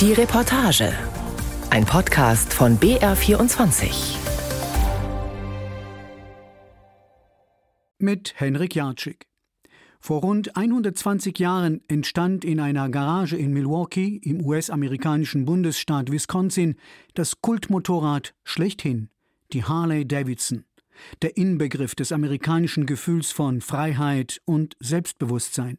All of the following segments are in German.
Die Reportage. Ein Podcast von BR24. Mit Henrik Jatschik. Vor rund 120 Jahren entstand in einer Garage in Milwaukee im US-amerikanischen Bundesstaat Wisconsin das Kultmotorrad schlechthin, die Harley Davidson, der Inbegriff des amerikanischen Gefühls von Freiheit und Selbstbewusstsein.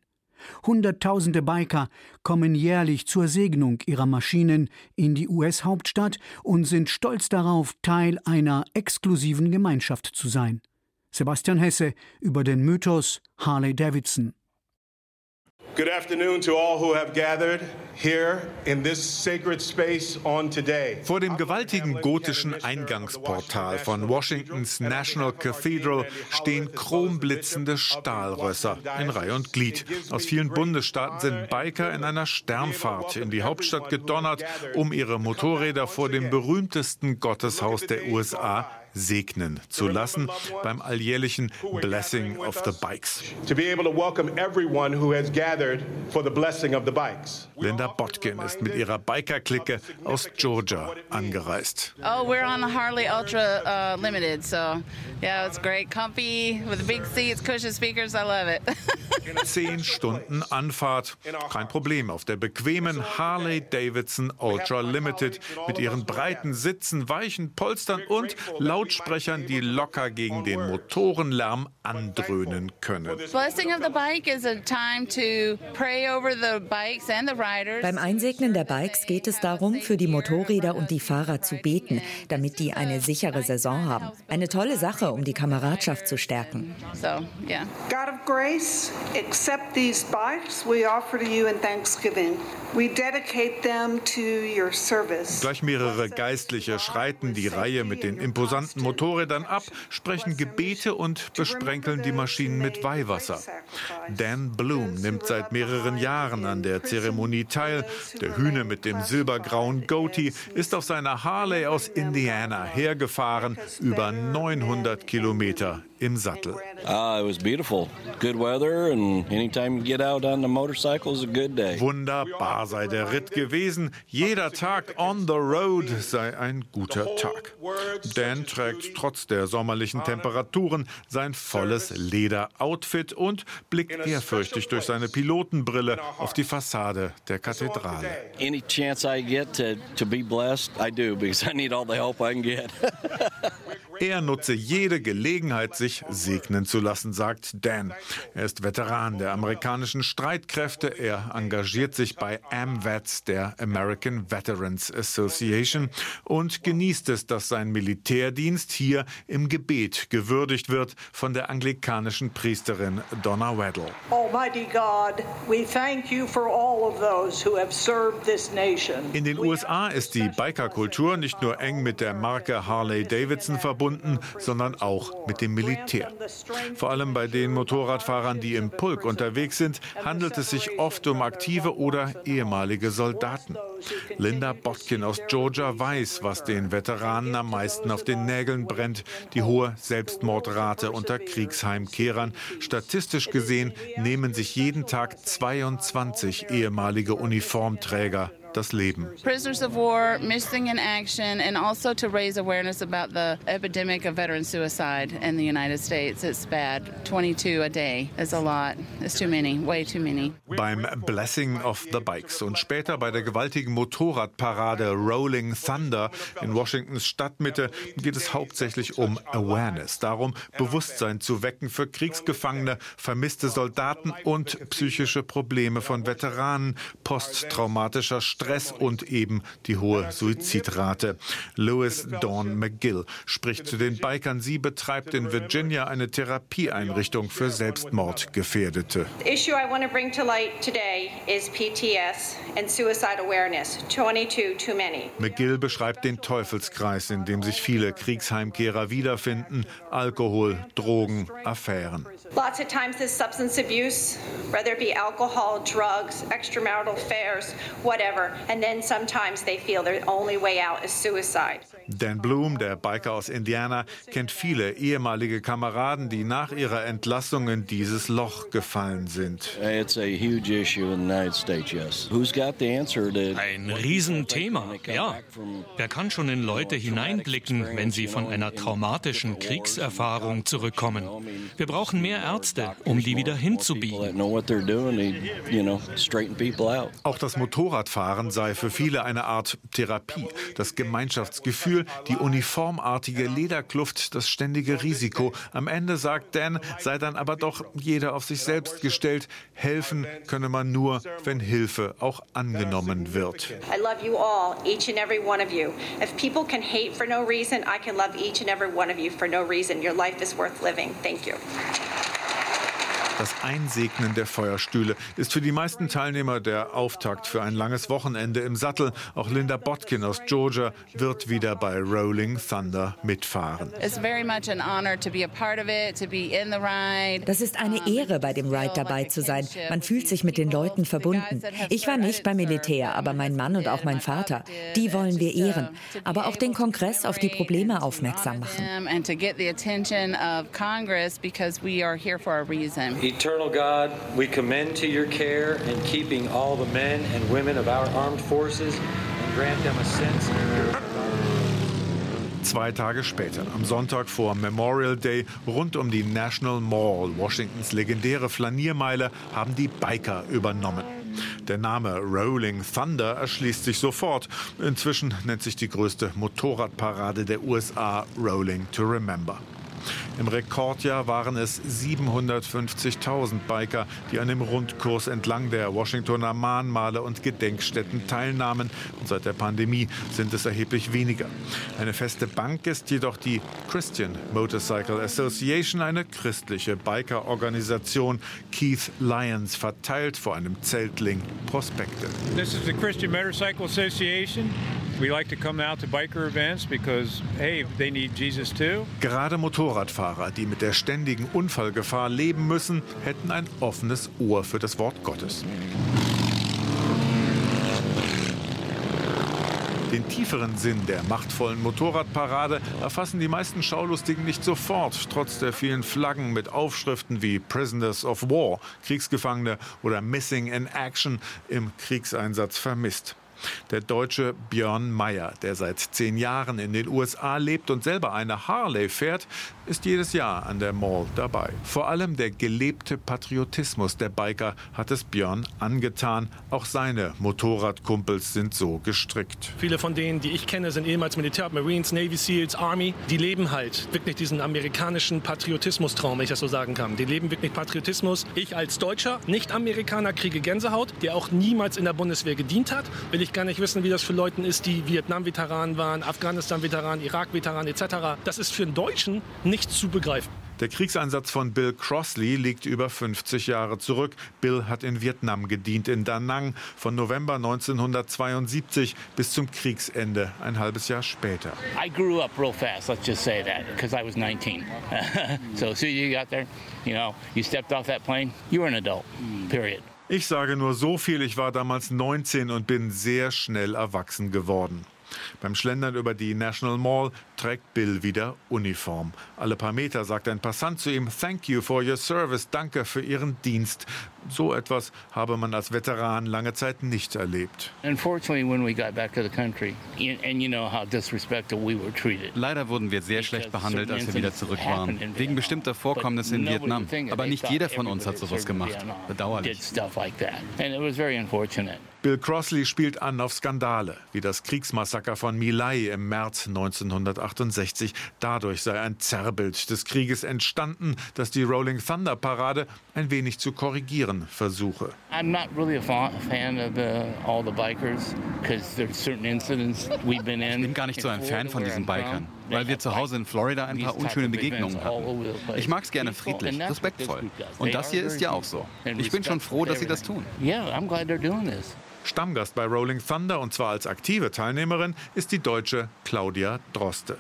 Hunderttausende Biker kommen jährlich zur Segnung ihrer Maschinen in die US-Hauptstadt und sind stolz darauf, Teil einer exklusiven Gemeinschaft zu sein. Sebastian Hesse über den Mythos Harley Davidson. Good afternoon to all who have gathered here in this sacred space on today. Vor dem gewaltigen gotischen Eingangsportal von Washingtons National Cathedral stehen chromblitzende Stahlrösser in Reihe und Glied. Aus vielen Bundesstaaten sind Biker in einer Sternfahrt in die Hauptstadt gedonnert, um ihre Motorräder vor dem berühmtesten Gotteshaus der USA segnen zu lassen beim alljährlichen Blessing of the Bikes. Linda Botkin ist mit ihrer Biker-Clique aus Georgia angereist. Oh, we're on the Harley Ultra uh, Limited, so yeah, it's great, comfy with big seats, cushion speakers. I love it. Zehn Stunden Anfahrt, kein Problem auf der bequemen Harley Davidson Ultra Limited mit ihren breiten Sitzen, weichen Polstern und laut Lautsprechern, die locker gegen den Motorenlärm andröhnen können. Beim Einsegnen der Bikes geht es darum, für die Motorräder und die Fahrer zu beten, damit die eine sichere Saison haben. Eine tolle Sache, um die Kameradschaft zu stärken. So, yeah. God of grace, accept these bikes we offer to you in thanksgiving. We dedicate them to your service. Gleich mehrere Geistliche schreiten die Reihe mit den imposanten ersten Motorrädern ab, sprechen Gebete und besprenkeln die Maschinen mit Weihwasser. Dan Bloom nimmt seit mehreren Jahren an der Zeremonie teil. Der Hühne mit dem silbergrauen Goatee ist auf seiner Harley aus Indiana hergefahren, über 900 Kilometer im Sattel. Uh, Wunderbar sei der Ritt gewesen. Jeder Tag on the road sei ein guter Tag. Dan trägt trotz der sommerlichen Temperaturen sein volles Lederoutfit und blickt ehrfürchtig durch seine Pilotenbrille auf die Fassade der Kathedrale. Any chance I get to, to be blessed, I do, because I need all the help I can get. Er nutze jede Gelegenheit, sich segnen zu lassen, sagt Dan. Er ist Veteran der amerikanischen Streitkräfte. Er engagiert sich bei AMVETS, der American Veterans Association, und genießt es, dass sein Militärdienst hier im Gebet gewürdigt wird von der anglikanischen Priesterin Donna Weddle. Almighty God, we thank you for all of those who have served this nation. In den USA ist die Bikerkultur nicht nur eng mit der Marke Harley Davidson verbunden, verbunden, sondern auch mit dem Militär. Vor allem bei den Motorradfahrern, die im Pulk unterwegs sind, handelt es sich oft um aktive oder ehemalige Soldaten. Linda Botkin aus Georgia weiß, was den Veteranen am meisten auf den Nägeln brennt, die hohe Selbstmordrate unter Kriegsheimkehrern. Statistisch gesehen nehmen sich jeden Tag 22 ehemalige Uniformträger das Leben. Prisoners of war, missing in action, and also to raise awareness about the epidemic of veteran suicide in the United States. It's bad. 22 a day is a lot. It's too many, way too many. Beim Blessing of the Bikes und später bei der gewaltigen Motorradparade Rolling Thunder in Washingtons Stadtmitte geht es hauptsächlich um Awareness, darum Bewusstsein zu wecken für Kriegsgefangene, vermisste Soldaten und psychische Probleme von Veteranen, posttraumatischer Stress Stress und eben die hohe Suizidrate. Louis Dawn McGill spricht zu den Bikern. Sie betreibt in Virginia eine Therapieeinrichtung für Selbstmordgefährdete. The issue I want to bring to light today is PTS and suicide awareness. 22 too many. McGill beschreibt den Teufelskreis, in dem sich viele Kriegsheimkehrer wiederfinden: Alkohol, Drogen, Affären. Lots of times this substance abuse, whether it be alcohol, drugs, extramarital affairs, whatever, and then sometimes they feel their only way out is suicide. Dan Bloom, der Biker aus Indiana, kennt viele ehemalige Kameraden, die nach ihrer Entlassung in dieses Loch gefallen sind. Ein Riesenthema, ja. Wer kann schon in Leute hineinblicken, wenn sie von einer traumatischen Kriegserfahrung zurückkommen? Wir brauchen mehr Ärzte, um die wieder hinzubiegen. Auch das Motorradfahren sei für viele eine Art Therapie. Das Gemeinschaftsgefühl, die uniformartige Lederkluft, das ständige Risiko. Am Ende, sagt Dan, sei dann aber doch jeder auf sich selbst gestellt. Helfen könne man nur, wenn Hilfe auch angenommen wird. I love you all, each and every one of you. If people can hate for no reason, I can love each and every one of you for no reason. Your life is worth living. Thank you. Das Einsegnen der Feuerstühle ist für die meisten Teilnehmer der Auftakt für ein langes Wochenende im Sattel. Auch Linda Botkin aus Georgia wird wieder bei Rolling Thunder mitfahren. Das ist eine Ehre, bei dem Ride dabei zu sein. Man fühlt sich mit den Leuten verbunden. Ich war nicht beim Militär, aber mein Mann und auch mein Vater, die wollen wir ehren. Aber auch den Kongress auf die Probleme aufmerksam machen. Eternal God, we commend to your care in keeping all the men and women of our armed forces and grant them a sense of Zwei Tage später, am Sonntag vor Memorial Day, rund um die National Mall, Washingtons legendäre Flaniermeile, haben die Biker übernommen. Der Name Rolling Thunder erschließt sich sofort. Inzwischen nennt sich die größte Motorradparade der USA Rolling to Remember. Im Rekordjahr waren es 750.000 Biker, die an dem Rundkurs entlang der Washingtoner Mahnmale und Gedenkstätten teilnahmen. Und seit der Pandemie sind es erheblich weniger. Eine feste Bank ist jedoch die Christian Motorcycle Association, eine christliche Biker-Organisation. Keith Lyons verteilt vor einem Zeltling Prospekte. This is the Christian Motorcycle Association. Gerade Motorradfahrer, die mit der ständigen Unfallgefahr leben müssen, hätten ein offenes Ohr für das Wort Gottes. Den tieferen Sinn der machtvollen Motorradparade erfassen die meisten Schaulustigen nicht sofort, trotz der vielen Flaggen mit Aufschriften wie Prisoners of War, Kriegsgefangene oder Missing in Action im Kriegseinsatz vermisst. Der Deutsche Björn Meyer, der seit zehn Jahren in den USA lebt und selber eine Harley fährt, ist jedes Jahr an der Mall dabei. Vor allem der gelebte Patriotismus der Biker hat es Björn angetan. Auch seine Motorradkumpels sind so gestrickt. Viele von denen, die ich kenne, sind ehemals Militär, Marines, Navy SEALs, Army. Die leben halt wirklich diesen amerikanischen Patriotismus-Traum, wenn ich das so sagen kann. Die leben wirklich Patriotismus. Ich als Deutscher, Nicht-Amerikaner, kriege Gänsehaut, der auch niemals in der Bundeswehr gedient hat. Will ich gar nicht wissen, wie das für Leute ist, die Vietnam-Veteranen waren, Afghanistan-Veteranen, Irak-Veteranen etc. Das ist für einen Deutschen nicht zu begreifen. Der Kriegseinsatz von Bill Crossley liegt über 50 Jahre zurück. Bill hat in Vietnam gedient, in Da Nang, von November 1972 bis zum Kriegsende, ein halbes Jahr später. I grew up real fast, let's just say that, because I was 19. so as soon as you got there, you know, you stepped off that plane, you were an adult, period. Ich sage nur so viel, ich war damals 19 und bin sehr schnell erwachsen geworden. Beim Schlendern über die National Mall trägt Bill wieder Uniform. Alle paar Meter sagt ein Passant zu ihm, Thank you for your service, danke für Ihren Dienst. So etwas habe man als Veteran lange Zeit nicht erlebt. Leider wurden wir sehr schlecht behandelt, als wir wieder zurück waren, wegen bestimmter Vorkommnisse in Vietnam. Aber nicht jeder von uns hat sowas gemacht. Bedauerlich. Bill Crossley spielt an auf Skandale, wie das Kriegsmassaker von My Lai im März 1968. Dadurch sei ein Zerrbild des Krieges entstanden, das die Rolling Thunder Parade ein wenig zu korrigieren versuche. I'm not really a fan of the, all the bikers because there's certain incidents we've been in. Ich bin gar nicht so ein Fan von diesen Bikern, weil wir zu Hause in Florida ein paar unschöne Begegnungen hatten. Ich mag es gerne friedlich, respektvoll. Und das hier ist ja auch so. Ich bin schon froh, dass sie das tun. Yeah, I'm glad they're doing this. Stammgast bei Rolling Thunder und zwar als aktive Teilnehmerin ist die Deutsche Claudia Droste.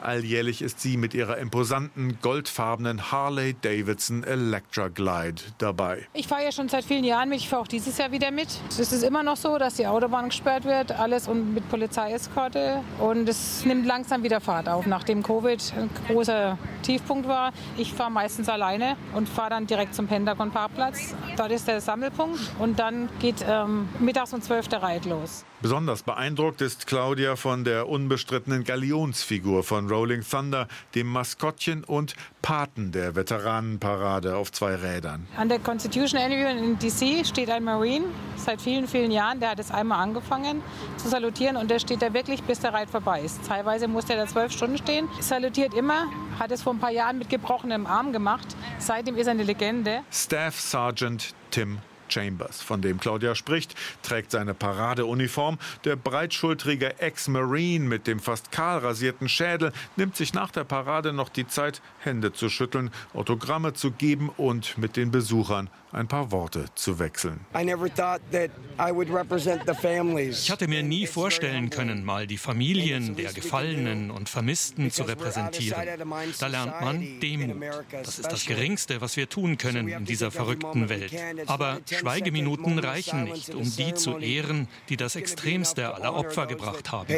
Alljährlich ist sie mit ihrer imposanten goldfarbenen Harley Davidson Electra Glide dabei. Ich fahre ja schon seit vielen Jahren mit. Ich fahre auch dieses Jahr wieder mit. Es ist immer noch so, dass die Autobahn gesperrt wird, alles und mit Polizeieskorte. Und es nimmt langsam wieder Fahrt auf, nachdem Covid ein großer Tiefpunkt war. Ich fahre meistens alleine und fahre dann direkt zum Pentagon-Parkplatz. Dort ist der Sammelpunkt und dann geht ähm, mittags um 12 der Reit los. Besonders beeindruckt ist Claudia von der unbestrittenen Galionsfigur von Rolling Thunder, dem Maskottchen und Paten der Veteranenparade auf zwei Rädern. An der Constitution Avenue in DC steht ein Marine seit vielen, vielen Jahren. Der hat es einmal angefangen zu salutieren und der steht da wirklich, bis der Reit vorbei ist. Teilweise muss der da zwölf Stunden stehen. Salutiert immer, hat es vor ein paar Jahren mit gebrochenem Arm gemacht. Seitdem ist er eine Legende. Staff Sergeant Tim Chambers, von dem Claudia spricht, trägt seine Paradeuniform. Der breitschultrige Ex-Marine mit dem fast kahl rasierten Schädel nimmt sich nach der Parade noch die Zeit, Hände zu schütteln, Autogramme zu geben und mit den Besuchern ein paar Worte zu wechseln. Ich hatte mir nie vorstellen können, mal die Familien der Gefallenen und Vermissten zu repräsentieren. Da lernt man Demut. Das ist das Geringste, was wir tun können in dieser verrückten Welt. Aber Schweigeminuten reichen nicht, um die zu ehren, die das Extremste aller Opfer gebracht haben.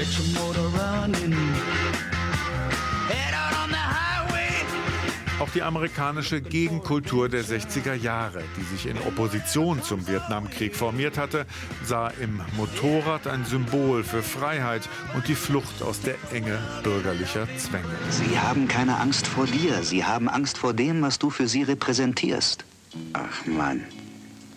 Get your motor running. Auch die amerikanische Gegenkultur der 60er Jahre, die sich in Opposition zum Vietnamkrieg formiert hatte, sah im Motorrad ein Symbol für Freiheit und die Flucht aus der Enge bürgerlicher Zwänge. Sie haben keine Angst vor dir, sie haben Angst vor dem, was du für sie repräsentierst. Ach Mann.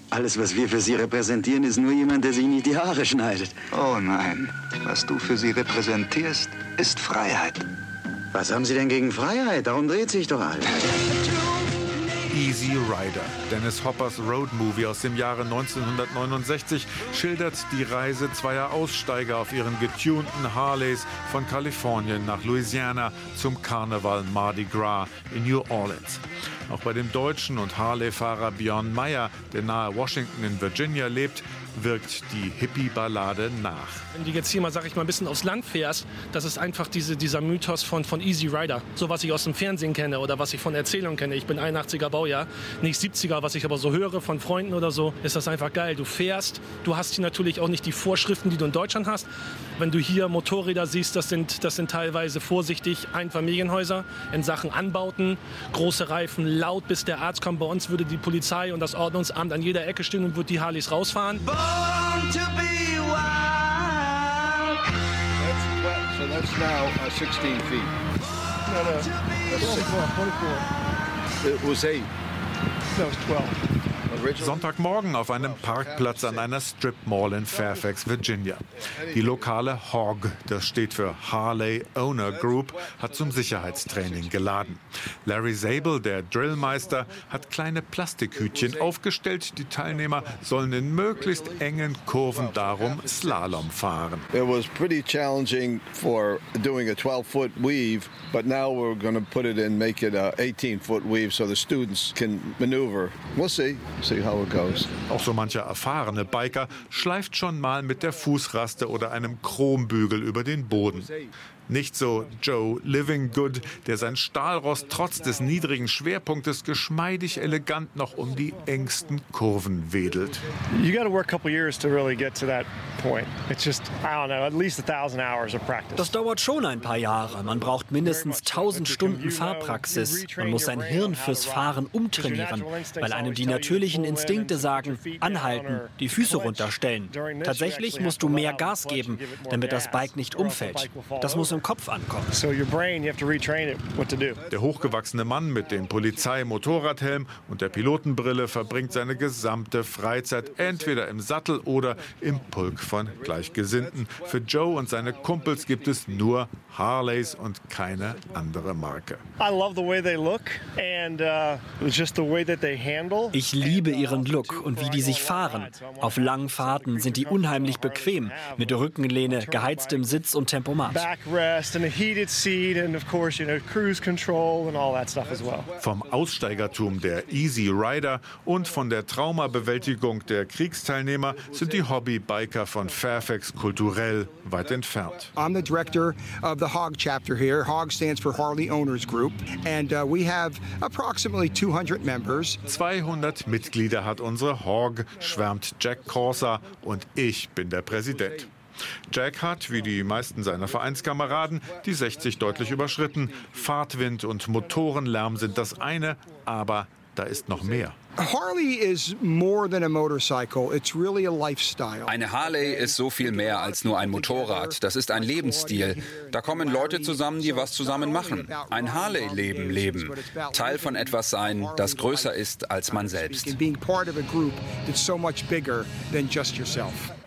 Alles, was wir für sie repräsentieren, ist nur jemand, der sich nicht die Haare schneidet. Oh nein. Was du für sie repräsentierst, ist Freiheit. Was haben Sie denn gegen Freiheit? Darum dreht sich doch alles. Easy Rider. Dennis Hoppers Roadmovie aus dem Jahre 1969 schildert die Reise zweier Aussteiger auf ihren getunten Harleys von Kalifornien nach Louisiana zum Karneval Mardi Gras in New Orleans. Auch bei dem Deutschen und Harley-Fahrer Björn Meyer, der nahe Washington in Virginia lebt, wirkt die Hippie-Ballade nach. Wenn du jetzt hier mal, sag ich mal, ein bisschen aufs Land fährst, das ist einfach diese, dieser Mythos von, von Easy Rider. So was ich aus dem Fernsehen kenne oder was ich von Erzählungen kenne. Ich bin 81er Baujahr, nicht 70er, was ich aber so höre von Freunden oder so, ist das einfach geil. Du fährst, du hast hier natürlich auch nicht die Vorschriften, die du in Deutschland hast. Wenn du hier Motorräder siehst, das sind, das sind teilweise vorsichtig Einfamilienhäuser in Sachen Anbauten, große Reifen, laut, bis der Arzt kommt. Bei uns würde die Polizei und das Ordnungsamt an jeder Ecke stehen und würde die Harleys rausfahren. Born to be wild. That's, well, so that's now uh, 16 feet. No, no, that's 24, 24. It was eight. No, it's 12. Sonntagmorgen auf einem Parkplatz an einer Strip Mall in Fairfax, Virginia. Die lokale HOG, das steht für Harley Owner Group, hat zum Sicherheitstraining geladen. Larry Zabel, der Drillmeister, hat kleine Plastikhütchen aufgestellt. Die Teilnehmer sollen in möglichst engen Kurven darum Slalom fahren. It was pretty challenging for doing a 12-foot weave, but now we're going to put it in, make it a 18-foot weave so the students can maneuver. We'll see. see Auch so mancher erfahrene Biker schleift schon mal mit der Fußraste oder einem Chrombügel über den Boden. Nicht so Joe Livinggood, der sein Stahlrost trotz des niedrigen Schwerpunktes geschmeidig elegant noch um die engsten Kurven wedelt. You got to work a couple years to really get to that point. It's just I don't know, at least a thousand hours of practice. Das dauert schon ein paar Jahre. Man braucht mindestens 1000 Stunden Fahrpraxis. Man muss sein Hirn fürs Fahren umtrainieren, weil einem die natürlichen Instinkte sagen, anhalten, die Füße runterstellen. Tatsächlich musst du mehr Gas geben, damit das Bike nicht umfällt. Das muss im Kopf ankommen. Der hochgewachsene Mann mit dem Polizei-Motorradhelm und der Pilotenbrille verbringt seine gesamte Freizeit entweder im Sattel oder im Pulk von Gleichgesinnten. Für Joe und seine Kumpels gibt es nur Harleys und keine andere Marke. Uh, ich liebe ihren Look und wie die sich fahren. Auf langen Fahrten sind die unheimlich bequem, mit Rückenlehne, geheiztem Sitz und Tempomat. Armrest and a heated seat and of course, you know, cruise control and all that stuff as well. Vom Aussteigertum der Easy Rider und von der Traumabewältigung der Kriegsteilnehmer sind die Hobbybiker von Fairfax kulturell weit entfernt. I'm the director of the HOG chapter here. HOG stands for Harley Owners Group and uh, we have approximately 200 members. 200 Mitglieder hat unsere HOG, schwärmt Jack Corsa und ich bin der Präsident. Jack hat, wie die meisten seiner Vereinskameraden, die 60 deutlich überschritten. Fahrtwind und Motorenlärm sind das eine, aber da ist noch mehr. Harley is more than a motorcycle. It's really a lifestyle. Eine Harley ist so viel mehr als nur ein Motorrad. Das ist ein Lebensstil. Da kommen Leute zusammen, die was zusammen machen. Ein Harley-Leben leben. Teil von etwas sein, das größer ist als man selbst.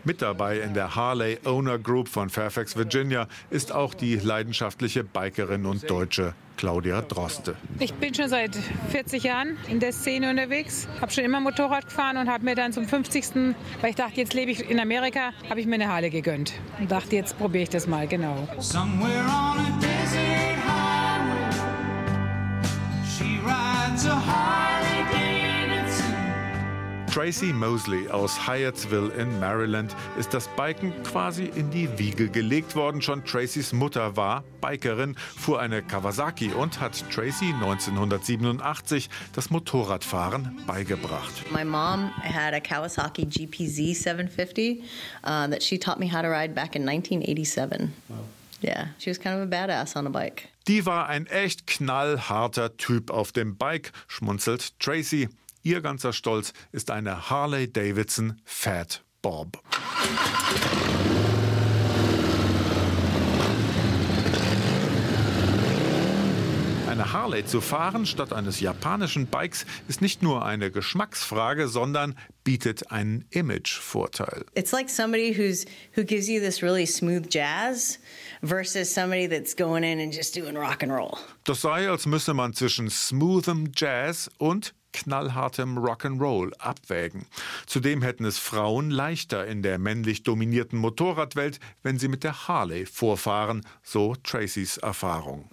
Mit dabei in der Harley Owner Group von Fairfax, Virginia, ist auch die leidenschaftliche Bikerin und Deutsche Claudia Droste. Ich bin schon seit 40 Jahren in der Szene unterwegs, habe schon immer Motorrad gefahren und habe mir dann zum 50. weil ich dachte, jetzt lebe ich in Amerika, habe ich mir eine Harley gegönnt und dachte, jetzt probiere ich das mal, genau. Somewhere on a desert highway, she rides a Harley Tracy Mosley aus Hyattsville in Maryland ist das Biken quasi in die Wiege gelegt worden. Schon Tracys Mutter war Bikerin, fuhr eine Kawasaki und hat Tracy 1987 das Motorradfahren beigebracht. My mom had a Kawasaki GPZ 750 uh, that she taught me how to ride back in 1987. Wow. Yeah, she was kind of a badass on a bike. Die war ein echt knallharter Typ auf dem Bike, schmunzelt Tracy. Ihr ganzer Stolz ist eine Harley Davidson Fat Bob. Eine Harley zu fahren statt eines japanischen Bikes ist nicht nur eine Geschmacksfrage, sondern bietet einen Imagevorteil. It's like somebody who's who gives you this really smooth jazz versus somebody that's going in and just doing rock and roll. Das sei, als müsse man zwischen smoothem Jazz und knallhartem Rock'n'Roll abwägen. Zudem hätten es Frauen leichter in der männlich dominierten Motorradwelt, wenn sie mit der Harley vorfahren, so Tracys Erfahrung.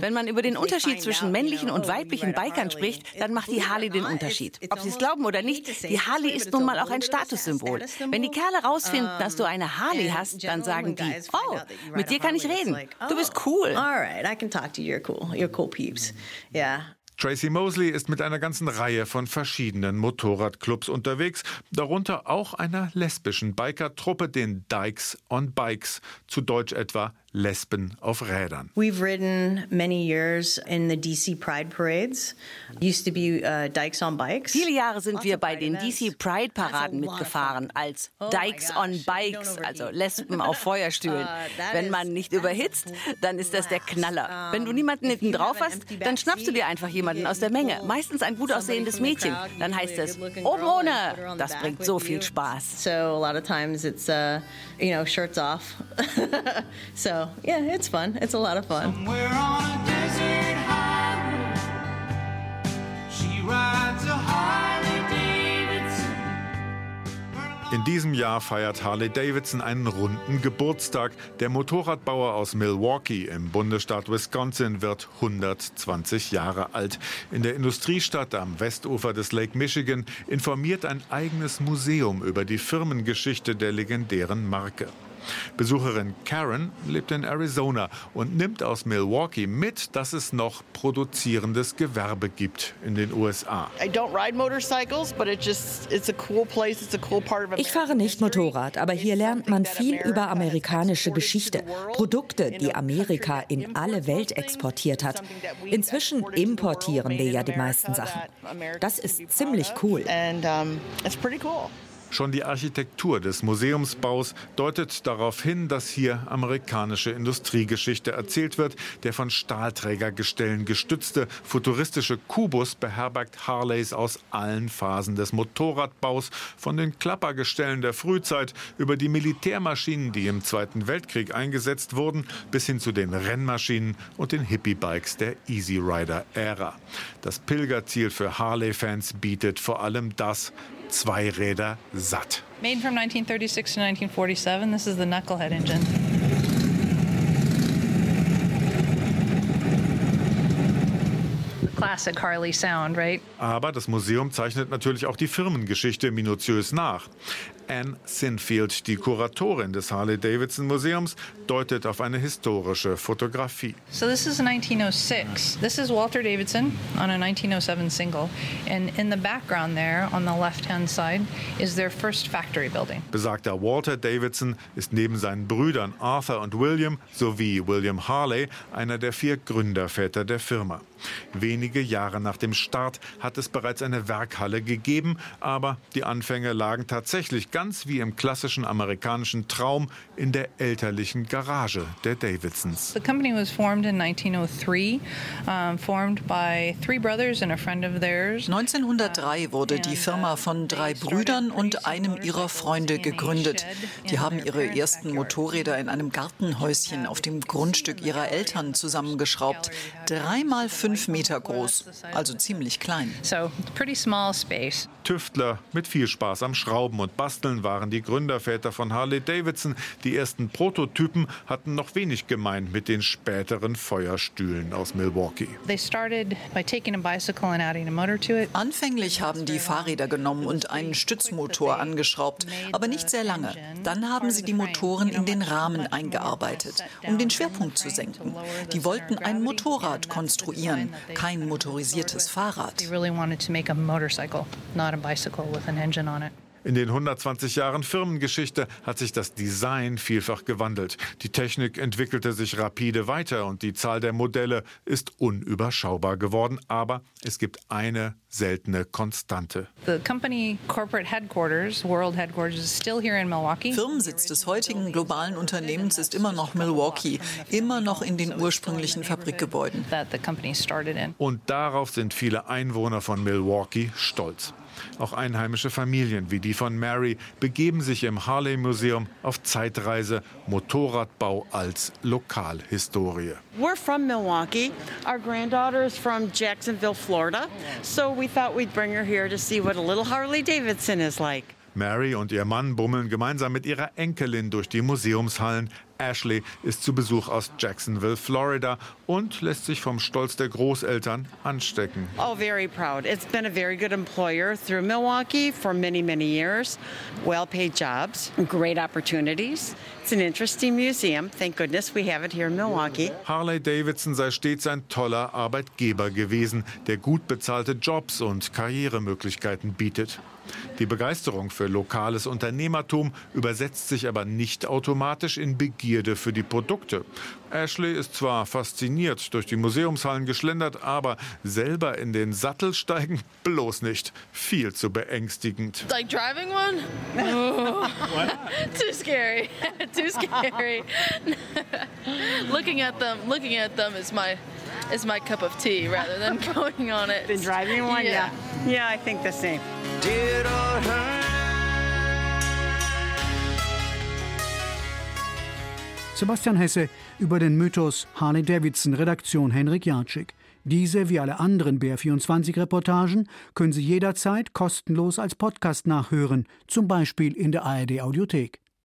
Wenn man über den Unterschied zwischen männlichen und weiblichen Bikern spricht, dann macht die Harley den Unterschied. Ob sie es glauben oder nicht, die Harley ist nun mal auch ein Statussymbol. Wenn die Kerle rausfinden, dass du eine Harley hast, dann sagen die, oh, mit dir kann ich reden. Du bist cool. All right, I can talk to you. You're cool. You're cool peeps. Yeah. Tracy Mosley ist mit einer ganzen Reihe von verschiedenen Motorradclubs unterwegs, darunter auch einer lesbischen Bikertruppe, den Dykes on Bikes, zu Deutsch etwa Lesben auf Rädern. We've ridden many years in the DC Pride Parades. Used to be uh, Dykes on Bikes. Viele Jahre sind wir bei den DC Pride Paraden mitgefahren als oh Dykes on Bikes, also Lesben auf Feuerstühlen. Uh, Wenn man nicht überhitzt, dann ist das der Knaller. Wenn du niemanden hinten drauf hast, dann schnappst du dir einfach jemanden aus der Menge, meistens ein gut aussehendes Mädchen. Dann heißt es oben ohne. Das bringt so viel Spaß. So a lot of times it's uh, you know shirts off. so yeah, it's fun. It's a lot of fun. Somewhere on a desert highway, she rides a Harley Davidson. In diesem Jahr feiert Harley Davidson einen runden Geburtstag. Der Motorradbauer aus Milwaukee im Bundesstaat Wisconsin wird 120 Jahre alt. In der Industriestadt am Westufer des Lake Michigan informiert ein eigenes Museum über die Firmengeschichte der legendären Marke. Besucherin Karen lebt in Arizona und nimmt aus Milwaukee mit, dass es noch produzierendes Gewerbe gibt in den USA. Ich fahre nicht Motorrad, aber hier lernt man viel über amerikanische Geschichte, Produkte, die Amerika in alle Welt exportiert hat. Inzwischen importieren wir ja die meisten Sachen. Das ist ziemlich cool. Schon die Architektur des Museumsbaus deutet darauf hin, dass hier amerikanische Industriegeschichte erzählt wird. Der von Stahlträgergestellen gestützte futuristische Kubus beherbergt Harleys aus allen Phasen des Motorradbaus, von den Klappergestellen der Frühzeit über die Militärmaschinen, die im Zweiten Weltkrieg eingesetzt wurden, bis hin zu den Rennmaschinen und den Hippie-Bikes der Easy Rider-Ära. Das Pilgerziel für Harley-Fans bietet vor allem das Zweiräder satt. Made from 1936 to 1947, this is the Knucklehead engine. Classic Harley sound, right? Aber das Museum zeichnet natürlich auch die Firmengeschichte minutiös nach. Anne Sinfield, die Kuratorin des Harley-Davidson-Museums, deutet auf eine historische Fotografie. So this is 1906. This is Walter Davidson on a 1907 single. And in the background there, on the left-hand side, is their first factory building. Besagter Walter Davidson ist neben seinen Brüdern Arthur und William sowie William Harley einer der vier Gründerväter der Firma. Wenige Jahre nach dem Start hat es bereits eine Werkhalle gegeben, aber die Anfänge lagen tatsächlich ganz wie im klassischen amerikanischen Traum in der elterlichen Garage der Davidsons. The company was formed in 1903, um, formed by three brothers and a friend of theirs. 1903 wurde die Firma von drei Brüdern und einem ihrer Freunde gegründet. Die haben ihre ersten Motorräder in einem Gartenhäuschen auf dem Grundstück ihrer Eltern zusammengeschraubt. Dreimal fünf Meter groß, also ziemlich klein. So, pretty small space. Tüftler mit viel Spaß am Schrauben und Basteln waren die Gründerväter von Harley Davidson. Die ersten Prototypen hatten noch wenig gemein mit den späteren Feuerstühlen aus Milwaukee. Anfänglich haben die Fahrräder genommen und einen Stützmotor angeschraubt, aber nicht sehr lange. Dann haben sie die Motoren in den Rahmen eingearbeitet, um den Schwerpunkt zu senken. Die wollten ein Motorrad konstruieren, kein motorisiertes Fahrrad. In den 120 Jahren Firmengeschichte hat sich das Design vielfach gewandelt. Die Technik entwickelte sich rapide weiter und die Zahl der Modelle ist unüberschaubar geworden. Aber es gibt eine seltene Konstante. Firmensitz des heutigen globalen Unternehmens ist immer noch Milwaukee, immer noch in den ursprünglichen Fabrikgebäuden. Und darauf sind viele Einwohner von Milwaukee stolz. Auch einheimische Familien wie die von Mary begeben sich im Harley Museum auf Zeitreise Motorradbau als Lokalhistorie. We're from Milwaukee. Our granddaughter is from Jacksonville, Florida. So we thought we'd bring her here to see what a little Harley Davidson is like. Mary und ihr Mann bummeln gemeinsam mit ihrer Enkelin durch die Museumshallen. Ashley ist zu Besuch aus Jacksonville, Florida und lässt sich vom Stolz der Großeltern anstecken. Oh, very proud. It's been a very good employer through Milwaukee for many, many years. Well-paid jobs, great opportunities. It's an interesting museum. Thank goodness we have it here in Milwaukee. Harley Davidson sei stets ein toller Arbeitgeber gewesen, der gut bezahlte Jobs und Karrieremöglichkeiten bietet. Die Begeisterung für lokales Unternehmertum übersetzt sich aber nicht automatisch in Begierde für die Produkte. Ashley ist zwar fasziniert durch die Museumshallen geschlendert, aber selber in den Sattel steigen bloß nicht. Viel zu beängstigend. Like driving one? Oh. Too scary. Too scary. looking at them, looking at them is my is my cup of tea rather than going on it. Been driving one? Yeah. Yeah, yeah I think the same. Did or Sebastian Hesse über den Mythos Harley Davidson, Redaktion Henrik Jatschik. Diese wie alle anderen BR24-Reportagen können Sie jederzeit kostenlos als Podcast nachhören, zum Beispiel in der ARD Audiothek.